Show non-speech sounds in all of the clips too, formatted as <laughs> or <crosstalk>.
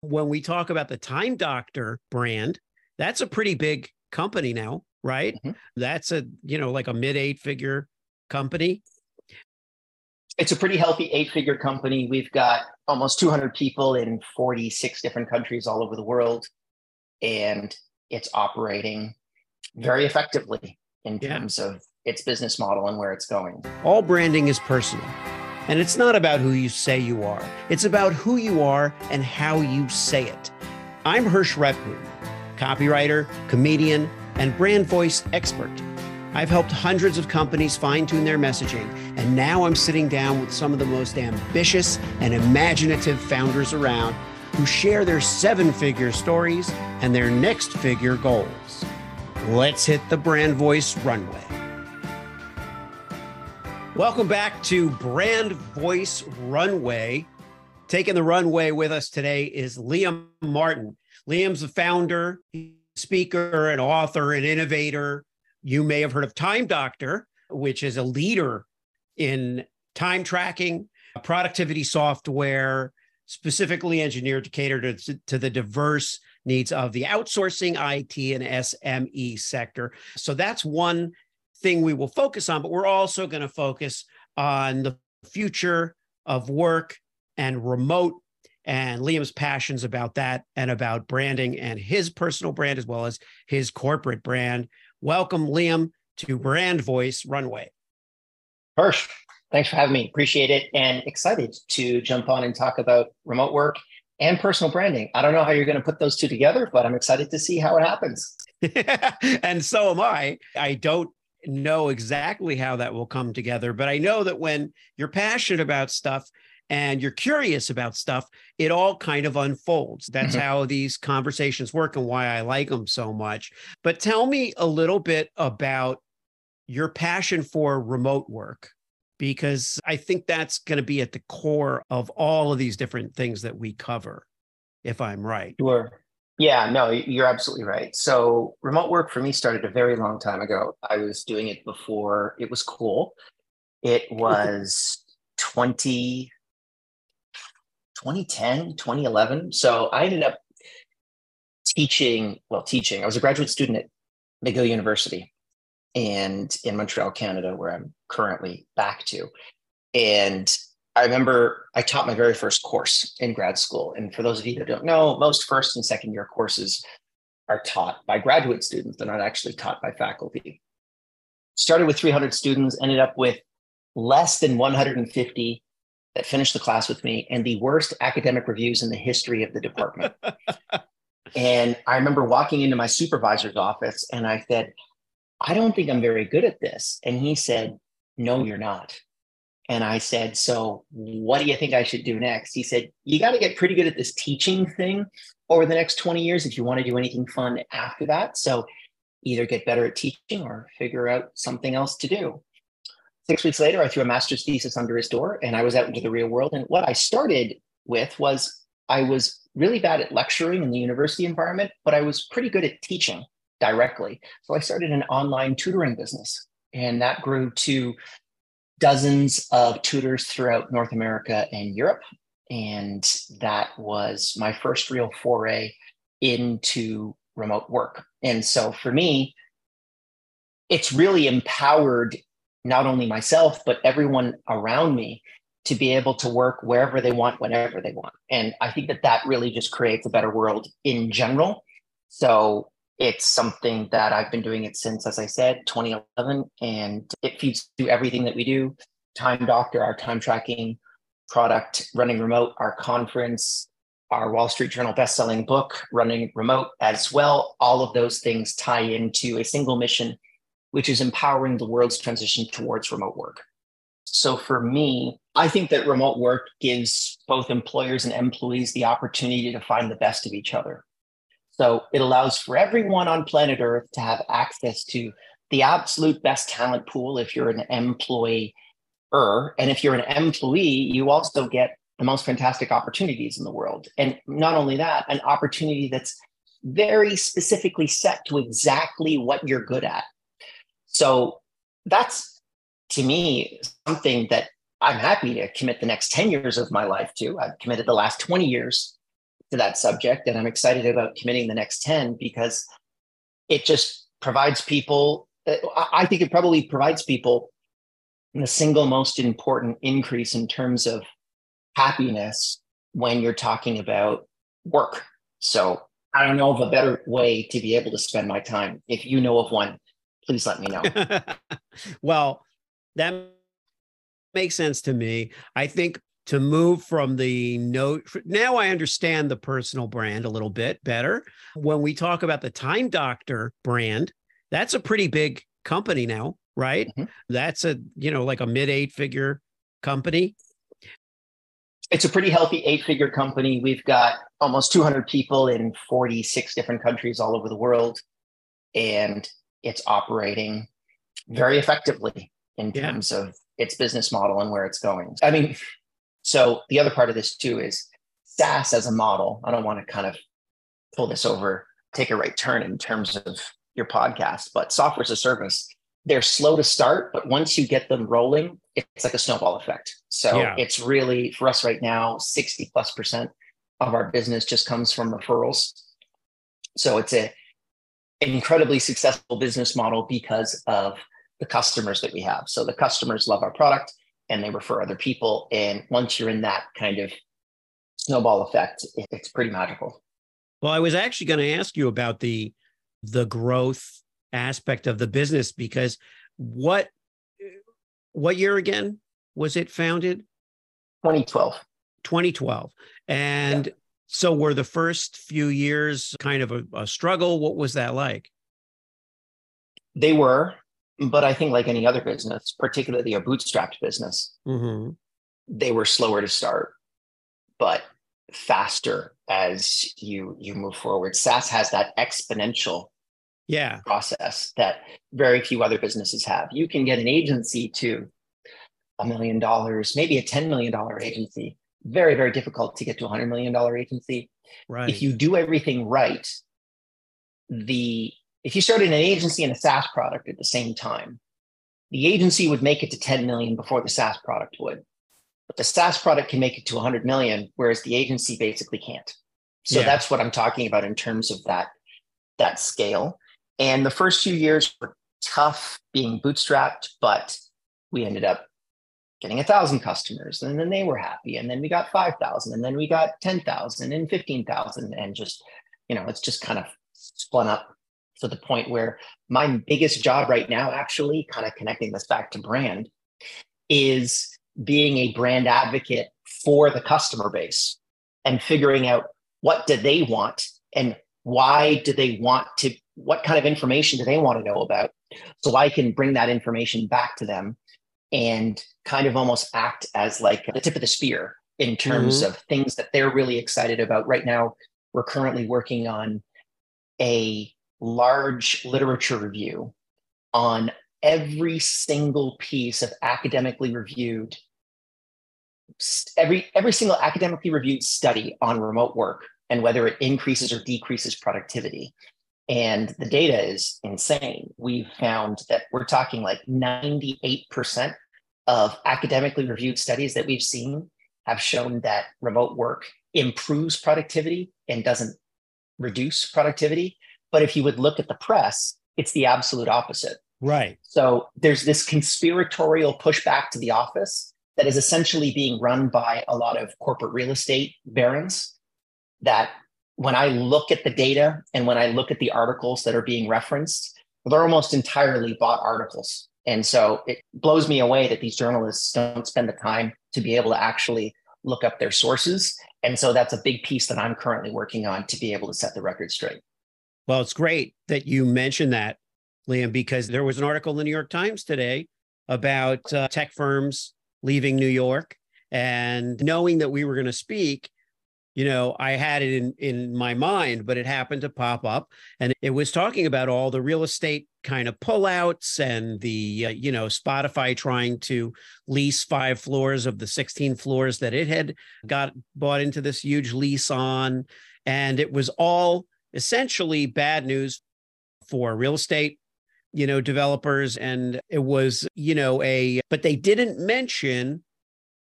when we talk about the Time Doctor brand, that's a pretty big company now, right? Mm-hmm. That's a, you know, like a mid eight figure company. It's a pretty healthy eight figure company. We've got almost 200 people in 46 different countries all over the world. And it's operating very effectively in yeah. terms of its business model and where it's going. All branding is personal. And it's not about who you say you are, it's about who you are and how you say it. I'm Hersh Rephun, copywriter, comedian, and brand voice expert. I've helped hundreds of companies fine tune their messaging, and now I'm sitting down with some of the most ambitious and imaginative founders around who share their seven figure stories and their next figure goals. Let's hit the brand voice runway. Welcome back to Brand Voice Runway. Taking the runway with us today is Liam Martin. Liam's the founder, speaker, and author, and innovator. You may have heard of Time Doctor, which is a leader in time tracking, productivity software, specifically engineered to cater to, to the diverse needs of the outsourcing IT and SME sector. So that's one thing we will focus on, but we're also going to focus on the future of work and remote and Liam's passions about that and about branding and his personal brand as well as his corporate brand. Welcome, Liam, to Brand Voice Runway. Hersh, thanks for having me. Appreciate it and excited to jump on and talk about remote work and personal branding. I don't know how you're going to put those two together, but I'm excited to see how it happens. <laughs> and so am I. I don't know exactly how that will come together, but I know that when you're passionate about stuff and you're curious about stuff, it all kind of unfolds. That's mm-hmm. how these conversations work and why I like them so much. But tell me a little bit about your passion for remote work because I think that's going to be at the core of all of these different things that we cover, if I'm right. Sure. Yeah, no, you're absolutely right. So, remote work for me started a very long time ago. I was doing it before it was cool. It mm-hmm. was 20, 2010, 2011. So, I ended up teaching, well, teaching. I was a graduate student at McGill University and in Montreal, Canada, where I'm currently back to. And I remember I taught my very first course in grad school. And for those of you that don't know, most first and second year courses are taught by graduate students. They're not actually taught by faculty. Started with 300 students, ended up with less than 150 that finished the class with me and the worst academic reviews in the history of the department. <laughs> and I remember walking into my supervisor's office and I said, I don't think I'm very good at this. And he said, No, you're not. And I said, So what do you think I should do next? He said, You got to get pretty good at this teaching thing over the next 20 years if you want to do anything fun after that. So either get better at teaching or figure out something else to do. Six weeks later, I threw a master's thesis under his door and I was out into the real world. And what I started with was I was really bad at lecturing in the university environment, but I was pretty good at teaching directly. So I started an online tutoring business. And that grew to dozens of tutors throughout North America and Europe. And that was my first real foray into remote work. And so for me, it's really empowered not only myself, but everyone around me to be able to work wherever they want, whenever they want. And I think that that really just creates a better world in general. So it's something that I've been doing it since, as I said, 2011, and it feeds through everything that we do. Time Doctor, our time tracking product, running remote, our conference, our Wall Street Journal best-selling book, running remote as well. All of those things tie into a single mission, which is empowering the world's transition towards remote work. So for me, I think that remote work gives both employers and employees the opportunity to find the best of each other so it allows for everyone on planet Earth to have access to the absolute best talent pool if you're an employee. And if you're an employee, you also get the most fantastic opportunities in the world. And not only that, an opportunity that's very specifically set to exactly what you're good at. So that's to me something that I'm happy to commit the next 10 years of my life to. I've committed the last 20 years to that subject. And I'm excited about committing the next 10 because it just provides people, I think it probably provides people the single most important increase in terms of happiness when you're talking about work. So I don't know of a better way to be able to spend my time. If you know of one, please let me know. <laughs> well, that makes sense to me. I think to move from the note now I understand the personal brand a little bit better. When we talk about the Time Doctor brand, that's a pretty big company now, right? Mm-hmm. That's a, you know, like a mid eight figure company. It's a pretty healthy eight figure company. We've got almost 200 people in 46 different countries all over the world. And it's operating very effectively in yeah. terms of its business model and where it's going. I mean, so the other part of this too is SaaS as a model. I don't want to kind of pull this over, take a right turn in terms of your podcast, but software as a service, they're slow to start, but once you get them rolling, it's like a snowball effect. So yeah. it's really for us right now, 60 plus percent of our business just comes from referrals. So it's a incredibly successful business model because of the customers that we have. So the customers love our product and they refer other people. And once you're in that kind of snowball effect, it's pretty magical. Well, I was actually going to ask you about the the growth aspect of the business because what what year again was it founded? 2012. 2012. And yeah. so were the first few years kind of a, a struggle? What was that like? They were. But I think, like any other business, particularly a bootstrapped business, mm-hmm. they were slower to start, but faster as you you move forward. SaaS has that exponential yeah process that very few other businesses have. You can get an agency to a million dollars, maybe a ten million dollar agency. Very very difficult to get to a hundred million dollar agency. Right. If you do everything right, the if you started an agency and a SaaS product at the same time, the agency would make it to 10 million before the SaaS product would. But the SaaS product can make it to 100 million, whereas the agency basically can't. So yeah. that's what I'm talking about in terms of that, that scale. And the first few years were tough being bootstrapped, but we ended up getting a thousand customers and then they were happy. And then we got 5,000 and then we got 10,000 and 15,000 and just, you know, it's just kind of spun up to the point where my biggest job right now, actually, kind of connecting this back to brand, is being a brand advocate for the customer base and figuring out what do they want and why do they want to what kind of information do they want to know about so i can bring that information back to them and kind of almost act as like the tip of the spear in terms mm-hmm. of things that they're really excited about right now we're currently working on a large literature review on every single piece of academically reviewed every every single academically reviewed study on remote work and whether it increases or decreases productivity. And the data is insane. We've found that we're talking like 98% of academically reviewed studies that we've seen have shown that remote work improves productivity and doesn't reduce productivity but if you would look at the press, it's the absolute opposite. Right. So there's this conspiratorial pushback to the office that is essentially being run by a lot of corporate real estate barons. That when I look at the data and when I look at the articles that are being referenced, they're almost entirely bought articles. And so it blows me away that these journalists don't spend the time to be able to actually look up their sources. And so that's a big piece that I'm currently working on to be able to set the record straight. Well, it's great that you mentioned that, Liam, because there was an article in the New York Times today about uh, tech firms leaving New York. And knowing that we were going to speak, you know, I had it in, in my mind, but it happened to pop up. And it was talking about all the real estate kind of pullouts and the, uh, you know, Spotify trying to lease five floors of the 16 floors that it had got bought into this huge lease on. And it was all essentially bad news for real estate you know developers and it was you know a but they didn't mention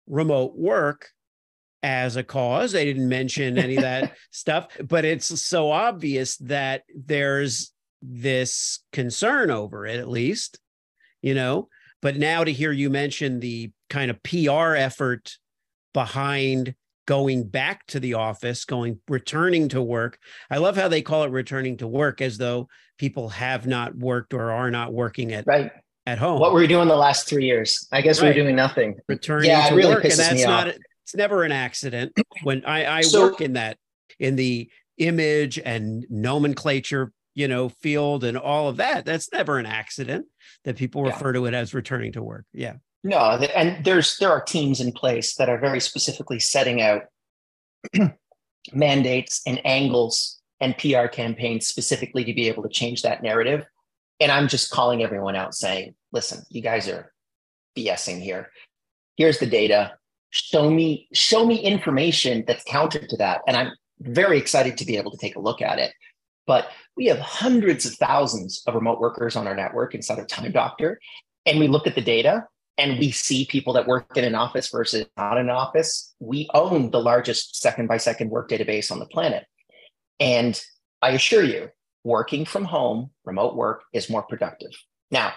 remote work as a cause. They didn't mention any of that <laughs> stuff, but it's so obvious that there's this concern over it, at least, you know. But now to hear you mention the kind of PR effort behind going back to the office, going returning to work. I love how they call it returning to work as though people have not worked or are not working at right at home. What were you doing the last three years? I guess right. we are doing nothing. Returning yeah, to really work, and that's not. Off. It's never an accident. When I, I so, work in that in the image and nomenclature, you know, field and all of that, that's never an accident that people refer yeah. to it as returning to work. Yeah. No, and there's there are teams in place that are very specifically setting out <clears throat> mandates and angles and PR campaigns specifically to be able to change that narrative. And I'm just calling everyone out saying, listen, you guys are BSing here. Here's the data. Show me, show me information that's counter to that. And I'm very excited to be able to take a look at it. But we have hundreds of thousands of remote workers on our network inside of Time Doctor. And we look at the data and we see people that work in an office versus not in an office. We own the largest second by second work database on the planet. And I assure you, working from home, remote work is more productive. Now,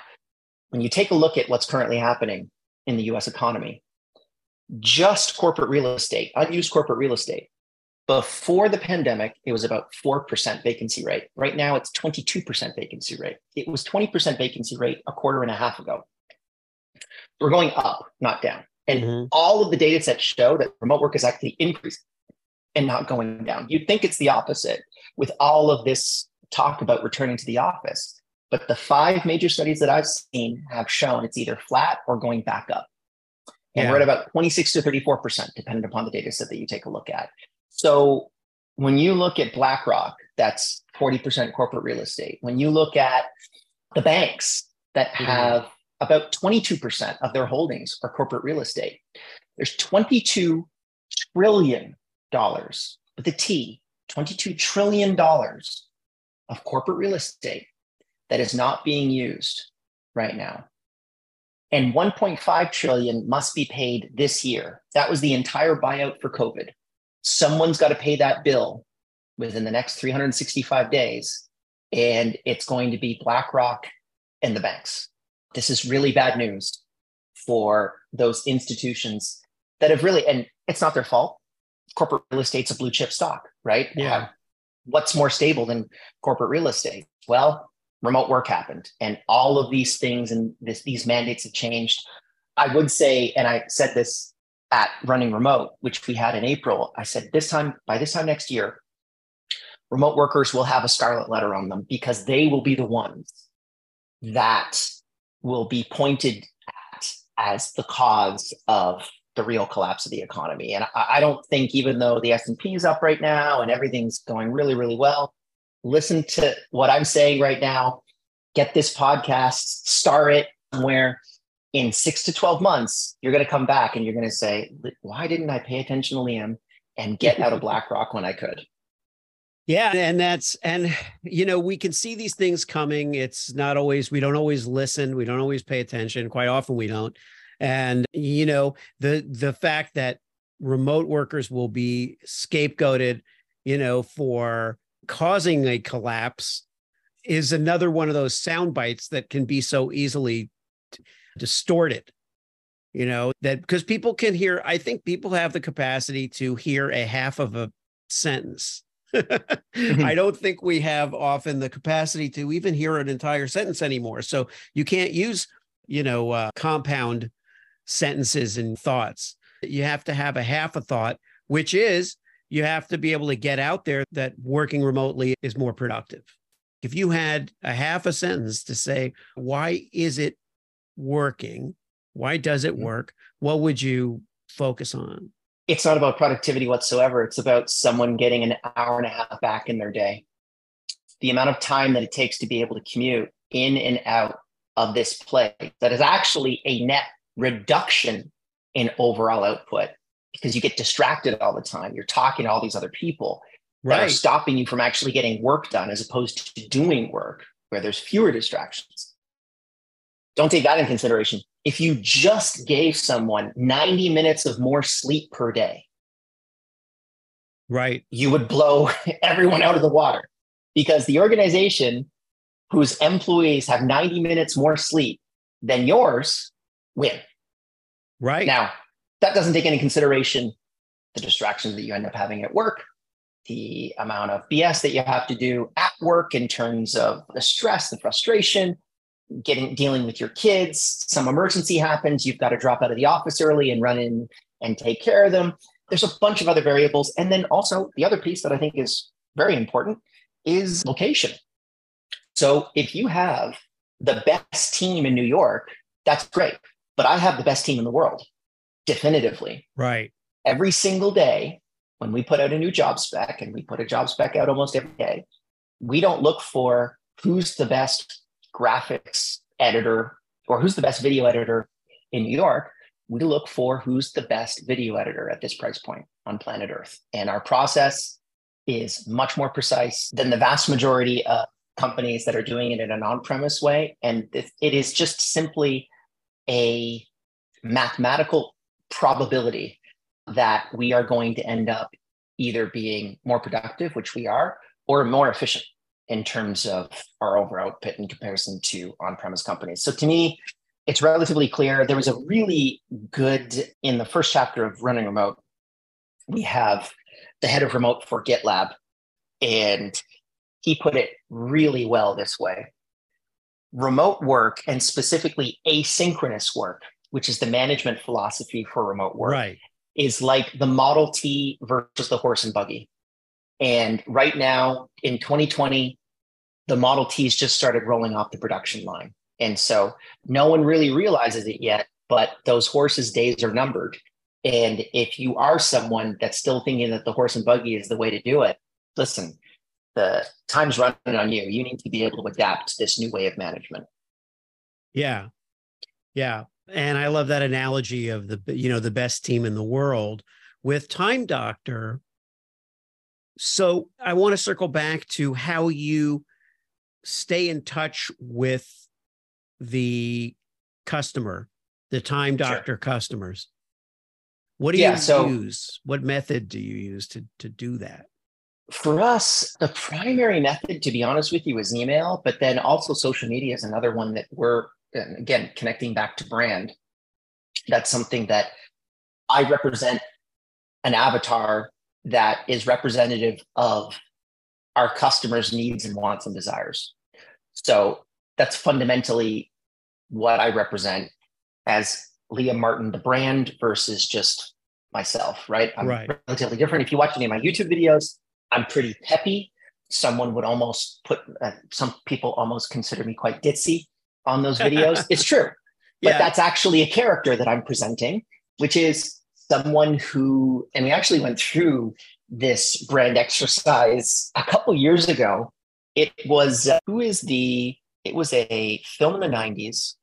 when you take a look at what's currently happening in the US economy, just corporate real estate, unused corporate real estate, before the pandemic, it was about 4% vacancy rate. Right now, it's 22% vacancy rate. It was 20% vacancy rate a quarter and a half ago. We're going up, not down. And mm-hmm. all of the data sets show that remote work is actually increasing and not going down. You'd think it's the opposite with all of this talk about returning to the office. But the five major studies that I've seen have shown it's either flat or going back up. And yeah. we're at about 26 to 34%, depending upon the data set that you take a look at. So when you look at BlackRock, that's 40% corporate real estate. When you look at the banks that mm-hmm. have about 22% of their holdings are corporate real estate, there's 22 trillion dollars with a T, 22 trillion dollars of corporate real estate that is not being used right now. And 1.5 trillion must be paid this year. That was the entire buyout for COVID. Someone's got to pay that bill within the next 365 days. And it's going to be BlackRock and the banks. This is really bad news for those institutions that have really, and it's not their fault. Corporate real estate's a blue chip stock, right? Yeah. Um, what's more stable than corporate real estate? Well, remote work happened and all of these things and this, these mandates have changed. I would say, and I said this at running remote, which we had in April, I said this time, by this time next year, remote workers will have a scarlet letter on them because they will be the ones that will be pointed at as the cause of the real collapse of the economy. And I, I don't think, even though the S and P is up right now and everything's going really, really well, listen to what I'm saying right now. Get this podcast, start it somewhere. In six to 12 months, you're going to come back and you're going to say, Why didn't I pay attention to Liam and get out of <laughs> BlackRock when I could? Yeah, and that's and you know we can see these things coming. It's not always we don't always listen, we don't always pay attention. Quite often we don't. And you know, the the fact that remote workers will be scapegoated, you know, for causing a collapse is another one of those sound bites that can be so easily distorted. You know, that because people can hear, I think people have the capacity to hear a half of a sentence. <laughs> Mm-hmm. I don't think we have often the capacity to even hear an entire sentence anymore. So you can't use, you know, uh, compound sentences and thoughts. You have to have a half a thought, which is you have to be able to get out there that working remotely is more productive. If you had a half a sentence to say, why is it working? Why does it mm-hmm. work? What would you focus on? It's not about productivity whatsoever. It's about someone getting an hour and a half back in their day. The amount of time that it takes to be able to commute in and out of this place that is actually a net reduction in overall output because you get distracted all the time. You're talking to all these other people right. that are stopping you from actually getting work done as opposed to doing work where there's fewer distractions. Don't take that in consideration. If you just gave someone 90 minutes of more sleep per day, Right. You would blow <laughs> everyone out of the water because the organization whose employees have 90 minutes more sleep than yours win. Right. Now, that doesn't take any consideration the distractions that you end up having at work, the amount of BS that you have to do at work in terms of the stress, the frustration, getting dealing with your kids. Some emergency happens, you've got to drop out of the office early and run in and take care of them. There's a bunch of other variables. And then also the other piece that I think is very important is location. So if you have the best team in New York, that's great. But I have the best team in the world, definitively. Right. Every single day, when we put out a new job spec, and we put a job spec out almost every day, we don't look for who's the best graphics editor or who's the best video editor in New York. We look for who's the best video editor at this price point on planet Earth. And our process is much more precise than the vast majority of companies that are doing it in an on premise way. And it is just simply a mathematical probability that we are going to end up either being more productive, which we are, or more efficient in terms of our over output in comparison to on premise companies. So to me, it's relatively clear. There was a really good, in the first chapter of Running Remote, we have the head of remote for GitLab. And he put it really well this way remote work and specifically asynchronous work, which is the management philosophy for remote work, right. is like the Model T versus the horse and buggy. And right now in 2020, the Model T's just started rolling off the production line. And so no one really realizes it yet, but those horses' days are numbered. And if you are someone that's still thinking that the horse and buggy is the way to do it, listen, the time's running on you. You need to be able to adapt to this new way of management. Yeah. Yeah. And I love that analogy of the, you know, the best team in the world with Time Doctor. So I want to circle back to how you stay in touch with the customer, the Time Doctor sure. customers. What do yeah, you so, use? What method do you use to to do that? For us, the primary method, to be honest with you, is email, but then also social media is another one that we're again connecting back to brand. That's something that I represent an avatar that is representative of our customers' needs and wants and desires. So that's fundamentally what I represent as Liam Martin, the brand, versus just myself, right? I'm right. relatively different. If you watch any of my YouTube videos, I'm pretty peppy. Someone would almost put, uh, some people almost consider me quite ditzy on those <laughs> videos. it's true. But yeah. that's actually a character that I'm presenting, which is someone who, and we actually went through this brand exercise a couple years ago. It was, uh, who is the, it was a film in the 90s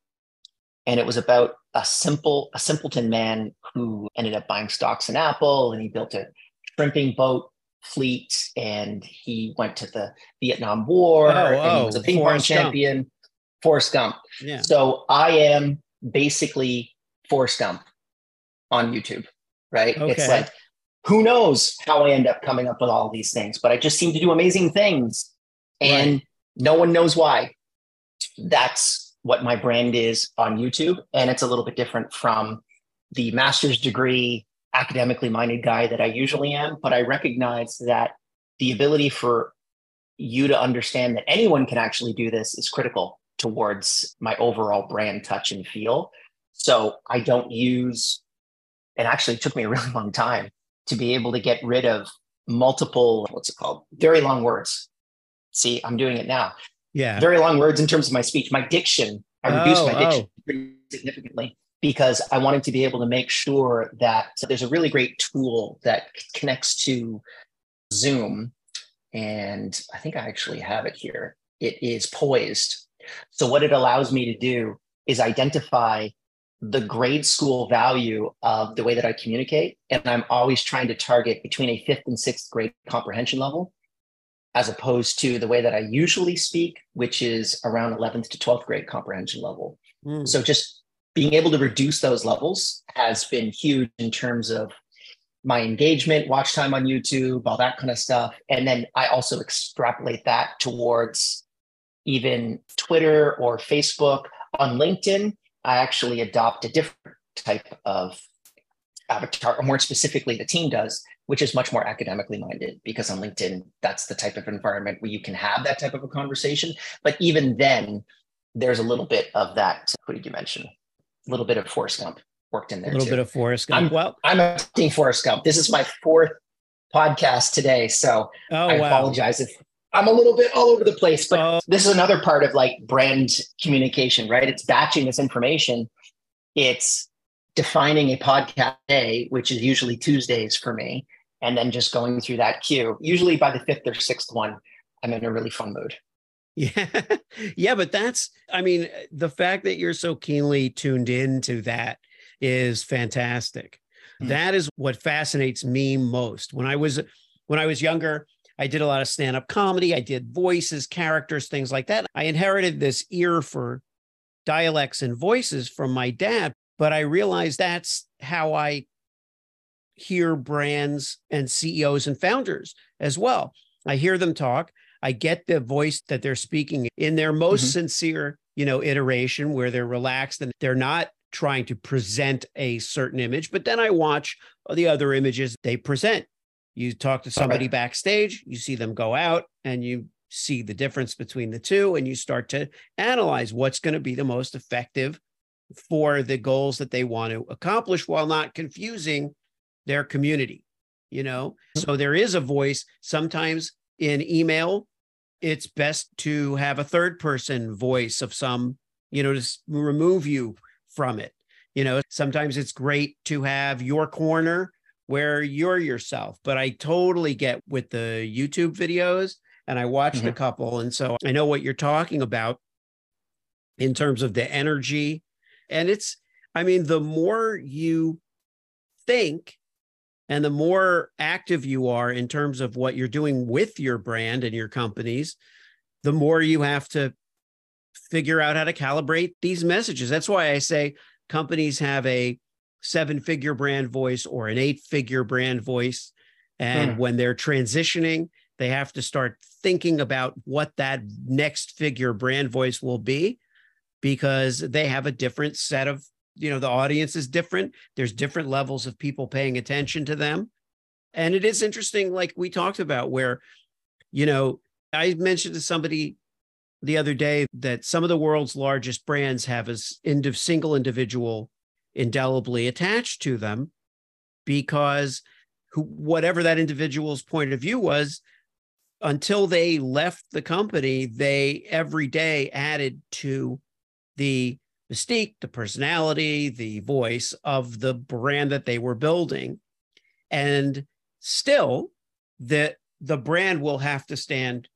and it was about a simple a simpleton man who ended up buying stocks in Apple and he built a shrimping boat fleet and he went to the Vietnam War oh, and he was a ping pong champion. Forrest Gump. Yeah. So I am basically Forrest Gump on YouTube, right? Okay. It's like who knows how I end up coming up with all these things, but I just seem to do amazing things and right. no one knows why. That's what my brand is on YouTube. And it's a little bit different from the master's degree, academically minded guy that I usually am. But I recognize that the ability for you to understand that anyone can actually do this is critical towards my overall brand touch and feel. So I don't use, and actually took me a really <laughs> long time to be able to get rid of multiple, what's it called? Very long words. See, I'm doing it now yeah very long words in terms of my speech my diction i reduced oh, my diction oh. pretty significantly because i wanted to be able to make sure that there's a really great tool that connects to zoom and i think i actually have it here it is poised so what it allows me to do is identify the grade school value of the way that i communicate and i'm always trying to target between a fifth and sixth grade comprehension level as opposed to the way that I usually speak, which is around 11th to 12th grade comprehension level. Mm. So just being able to reduce those levels has been huge in terms of my engagement, watch time on YouTube, all that kind of stuff. And then I also extrapolate that towards even Twitter or Facebook. On LinkedIn, I actually adopt a different type of avatar, or more specifically, the team does, which is much more academically minded because on LinkedIn, that's the type of environment where you can have that type of a conversation. But even then, there's a little bit of that. What did you mention? A little bit of Forrest Gump worked in there. A little too. bit of Forrest Gump. I'm, well, I'm a team Forrest Gump. This is my fourth podcast today, so oh, I wow. apologize if I'm a little bit all over the place. But Oh. this is another part of like brand communication, right? It's batching this information. It's defining a podcast day, which is usually Tuesdays for me, and then just going through that queue. Usually by the fifth or sixth one, I'm in a really fun mood. <laughs> Yeah. yeah. But that's, I mean, the fact that you're so keenly tuned into that is fantastic. Mm. That is what fascinates me most. When I was, when I was younger, I did a lot of stand up comedy. I did voices, characters, things like that. I inherited this ear for dialects and voices from my dad, but I realized that's how I hear brands and CEOs and founders as well. I hear them talk. I get the voice that they're speaking in their most Mhm. sincere, you know, iteration where they're relaxed and they're not trying to present a certain image. But then I watch the other images they present. You talk to somebody right. backstage, you see them go out, and you see the difference between the two, and you start to analyze what's going to be the most effective for the goals that they want to accomplish while not confusing their community you know? Mm-hmm. So there is a voice. Sometimes in email it's best to have a third person voice of some you know to remove you from it you know? Sometimes it's great to have your corner where you're yourself but i totally get with the youtube videos and i watched a Mhm. couple and so i know what you're talking about in terms of the energy and it's i mean the more you think and the more active you are in terms of what you're doing with your brand and your companies the more you have to figure out how to calibrate these messages that's why i say companies have a seven figure brand voice or an eight figure brand voice. And Hmm. when they're transitioning they have to start thinking about what that next figure brand voice will be because they have a different set of you know the audience is different. There's different levels of people paying attention to them. And it is interesting like we talked about where you know i mentioned to somebody the other day that some of the world's largest brands have a s- ind- single individual indelibly attached to them because whatever that individual's point of view was until they left the company they every day added to the mystique, the personality, the voice of the brand that they were building. And still, that the brand will have to stand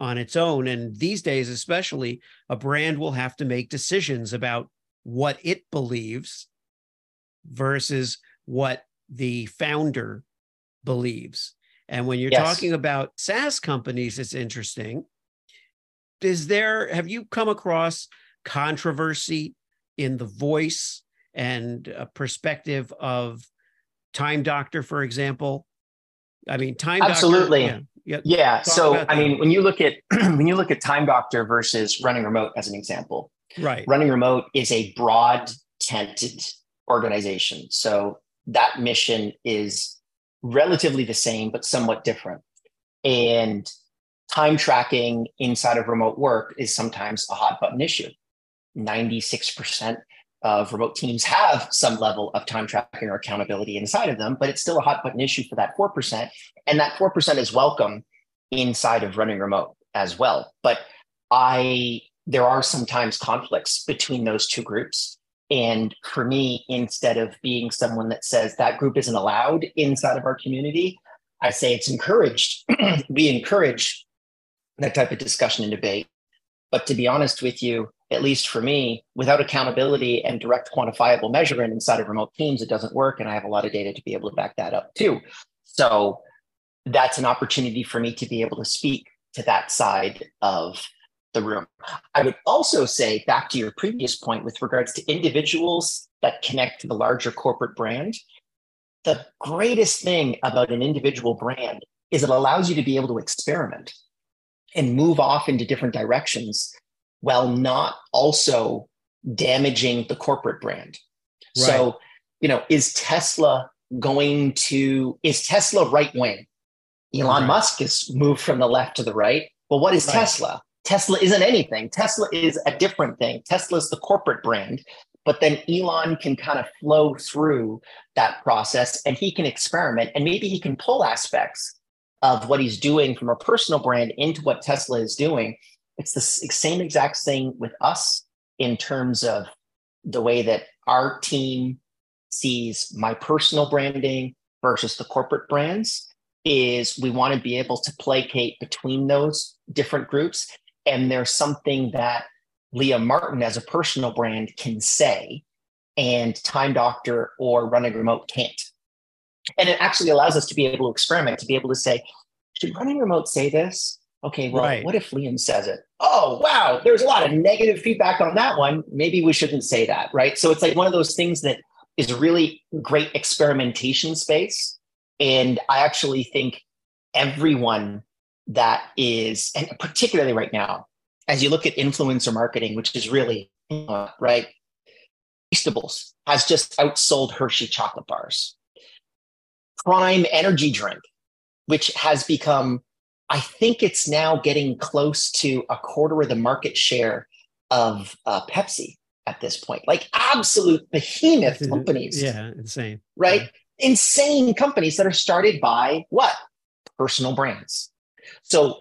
on its own. And these days, especially, a brand will have to make decisions about what it believes versus what the founder believes. And when you're Yes. talking about SaaS companies, it's interesting. Is there, have you come across controversy in the voice and perspective of Time Doctor, for example? I mean, Time Absolutely. Doctor. Yeah, yeah, So I that. mean, when you look at <clears throat> when you look at Time Doctor versus Running Remote as an example, right. Running Remote is a broad tented organization. So that mission is relatively the same, but somewhat different. And time tracking inside of remote work is sometimes a hot button issue. 96% of remote teams have some level of time tracking or accountability inside of them, but it's still a hot button issue for that 4%. And that 4% is welcome inside of running remote as well. But I, there are sometimes conflicts between those two groups. And for me, instead of being someone that says that group isn't allowed inside of our community, I say it's encouraged. <clears throat> we encourage that type of discussion and debate. But to be honest with you, at least for me, without accountability and direct quantifiable measurement inside of remote teams, it doesn't work. And I have a lot of data to be able to back that up too. So that's an opportunity for me to be able to speak to that side of the room. I would also say, back to your previous point with regards to individuals that connect to the larger corporate brand, the greatest thing about an individual brand is it allows you to be able to experiment and move off into different directions while not also damaging the corporate brand. Right. So, you know, is Tesla going to, is Tesla right wing? Elon right. Musk has moved from the left to the right. Well, what is right. Tesla? Tesla isn't anything. Tesla is a different thing. Tesla is the corporate brand. But then Elon can kind of flow through that process and he can experiment and maybe he can pull aspects of what he's doing from a personal brand into what Tesla is doing. It's the same exact thing with us in terms of the way that our team sees my personal branding versus the corporate brands is we want to be able to placate between those different groups and there's something that Liam Martin as a personal brand can say and Time Doctor or Running Remote can't. And it actually allows us to be able to experiment, to be able to say, should Running Remote say this? Okay, well, right. what if Liam says it? Oh, wow, there's a lot of negative feedback on that one. Maybe we shouldn't say that, right? So it's like one of those things that is really great experimentation space. And I actually think everyone that is, and particularly right now, as you look at influencer marketing, which is really, uh, right, Feastables has just outsold Hershey chocolate bars. Prime energy drink, which has become, I think it's now getting close to a quarter of the market share of uh, Pepsi at this point. Like absolute behemoth companies. Yeah, insane. Right? Yeah. Insane companies that are started by what? Personal brands. So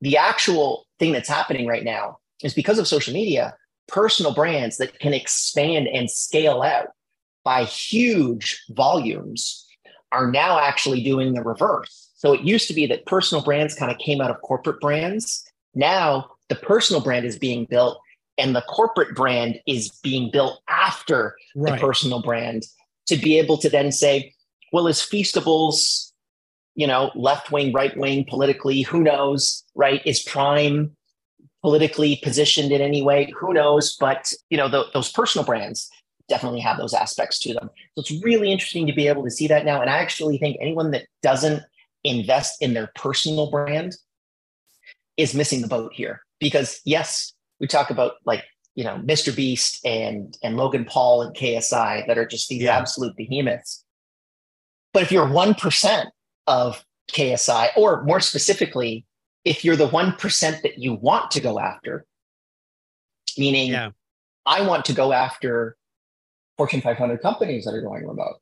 the actual thing that's happening right now is because of social media, personal brands that can expand and scale out by huge volumes are now actually doing the reverse. So it used to be that personal brands kind of came out of corporate brands. Now the personal brand is being built and the corporate brand is being built after right. the personal brand to be able to then say, well, is Feastables you know, left wing, right wing, politically, who knows, right? Is Prime politically positioned in any way? Who knows? But, you know, the, those personal brands definitely have those aspects to them. So it's really interesting to be able to see that now. And I actually think anyone that doesn't invest in their personal brand is missing the boat here. Because yes, we talk about like, you know, Mr. Beast and and Logan Paul and KSI that are just these yeah. absolute behemoths. But if you're 1% of KSI, or more specifically, if you're the 1% that you want to go after, meaning yeah. I want to go after Fortune 500 companies that are going remote.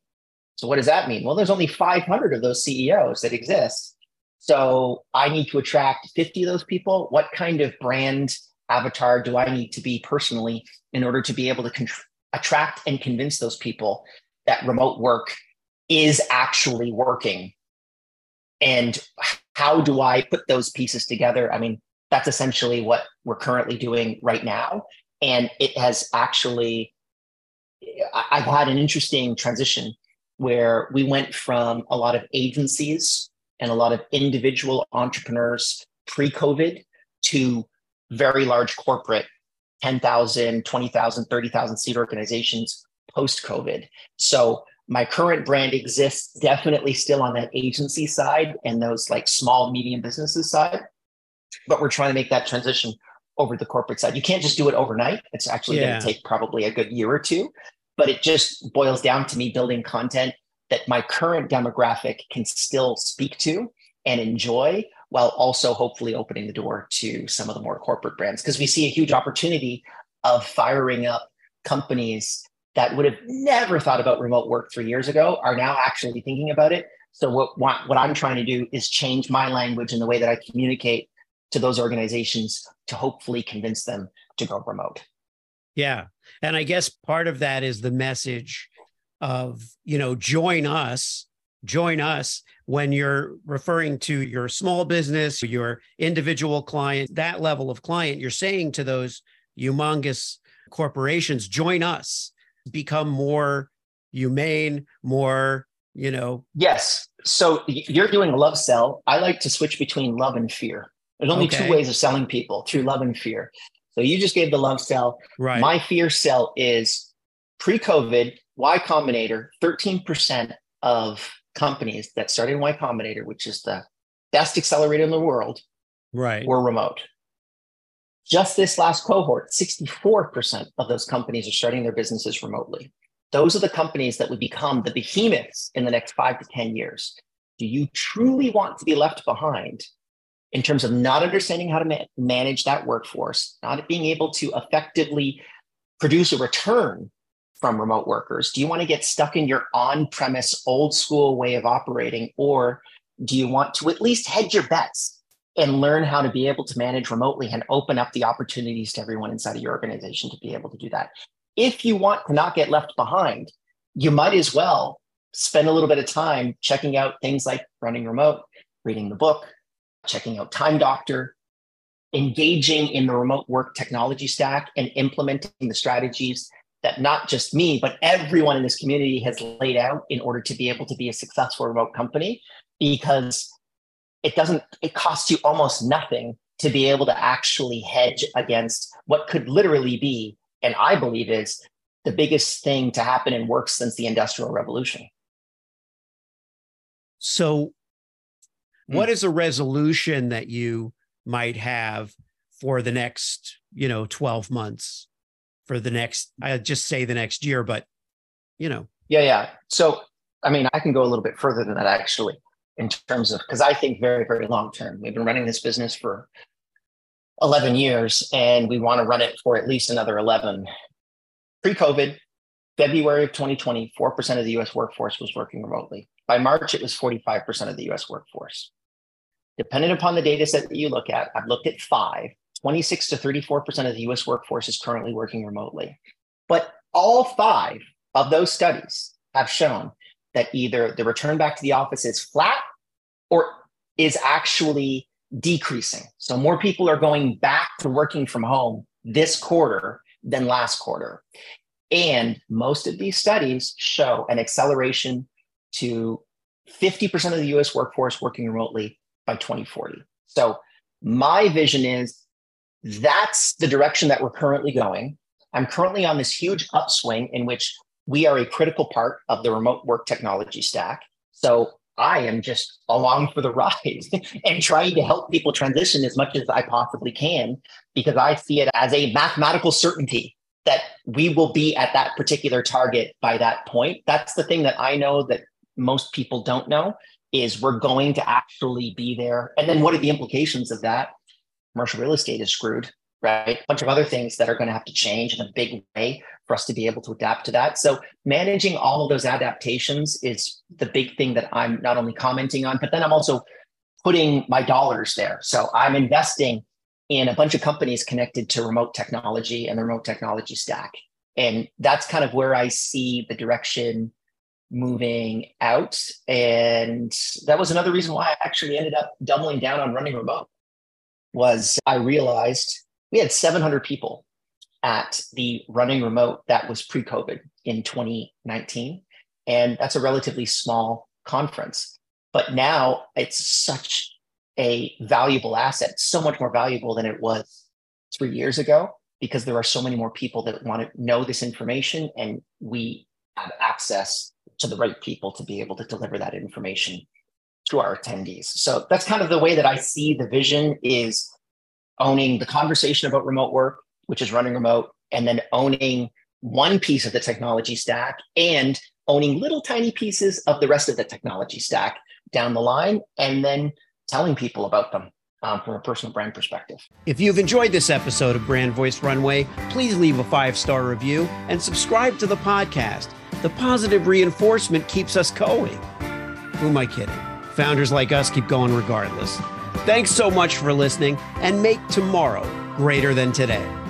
So, what does that mean? Well, there's only 500 of those CEOs that exist. So, I need to attract 50 of those people. What kind of brand avatar do I need to be personally in order to be able to con- attract and convince those people that remote work is actually working and how do I put those pieces together? I mean, that's essentially what we're currently doing right now. And it has actually, I've had an interesting transition where we went from a lot of agencies and a lot of individual entrepreneurs pre COVID to very large corporate 10,000, 20,000, 30,000 seat organizations post COVID. So my current brand exists definitely still on that agency side and those like small medium businesses side but we're trying to make that transition over the corporate side. You can't just do it overnight. It's actually yeah. going to take probably a good year or two but it just boils down to me building content that my current demographic can still speak to and enjoy while also hopefully opening the door to some of the more corporate brands. Because we see a huge opportunity of firing up companies that would have never thought about remote work three years ago are now actually thinking about it. So what, what, what I'm trying to do is change my language and the way that I communicate to those organizations to hopefully convince them to go remote. Yeah. And I guess part of that is the message of, you know, join us, join us when you're referring to your small business, your individual client, that level of client, you're saying to those humongous corporations, join us become more humane, more, you know? Yes. So you're doing a love sell. I like to switch between love and fear. There's only okay. two ways of selling people through love and fear. So you just gave the love sell. Right. My fear sell is pre COVID, Y Combinator, 13% of companies that started in Y Combinator, which is the best accelerator in the world, right. were remote. Just this last cohort, 64% of those companies are starting their businesses remotely. Those are the companies that would become the behemoths in the next five to 10 years. Do you truly want to be left behind in terms of not understanding how to ma- manage that workforce, not being able to effectively produce a return from remote workers? Do you want to get stuck in your on premise, old school way of operating? Or do you want to at least hedge your bets and learn how to be able to manage remotely and open up the opportunities to everyone inside of your organization to be able to do that? If you want to not get left behind, you might as well spend a little bit of time checking out things like running remote, reading the book, checking out Time Doctor, engaging in the remote work technology stack and implementing the strategies that not just me, but everyone in this community has laid out in order to be able to be a successful remote company because it doesn't, it costs you almost nothing to be able to actually hedge against what could literally be, and I believe is the biggest thing to happen in work since the Industrial Revolution. So, what hmm. is a resolution that you might have for the next, you know, 12 months? for the next, I just say the next year, but you know. Yeah, yeah. So, I mean, I can go a little bit further than that actually, in terms of because I think very, very long term. We've been running this business for 11 years and we want to run it for at least another 11. Pre COVID, February of 2020, 4% of the US workforce was working remotely. By March, it was 45% of the US workforce. Depending upon the data set that you look at, I've looked at five. 26 to 34% of the US workforce is currently working remotely. But all five of those studies have shown that either the return back to the office is flat or is actually decreasing. So more people are going back to working from home this quarter than last quarter. And most of these studies show an acceleration to 50% of the US workforce working remotely by 2040. So my vision is that's the direction that we're currently going. I'm currently on this huge upswing in which we are a critical part of the remote work technology stack. So I am just along for the ride <laughs> and trying to help people transition as much as I possibly can because I see it as a mathematical certainty that we will be at that particular target by that point. That's the thing that I know that most people don't know is we're going to actually be there. And then what are the implications of that? commercial real estate is screwed, right? A bunch of other things that are going to have to change in a big way for us to be able to adapt to that. So managing all of those adaptations is the big thing that I'm not only commenting on, but then I'm also putting my dollars there. So I'm investing in a bunch of companies connected to remote technology and the remote technology stack. And that's kind of where I see the direction moving out. And that was another reason why I actually ended up doubling down on running remote was I realized we had 700 people at the running remote that was pre COVID in 2019. And that's a relatively small conference. But now it's such a valuable asset, so much more valuable than it was three years ago, because there are so many more people that want to know this information. And we have access to the right people to be able to deliver that information to our attendees. So that's kind of the way that I see the vision is owning the conversation about remote work, which is running remote, and then owning one piece of the technology stack and owning little tiny pieces of the rest of the technology stack down the line, and then telling people about them. Um, from a personal brand perspective. If you've enjoyed this episode of Brand Voice Runway, please leave a five star review and subscribe to the podcast. The positive reinforcement keeps us going. Who am I kidding? Founders like us keep going regardless. Thanks so much for listening and make tomorrow greater than today.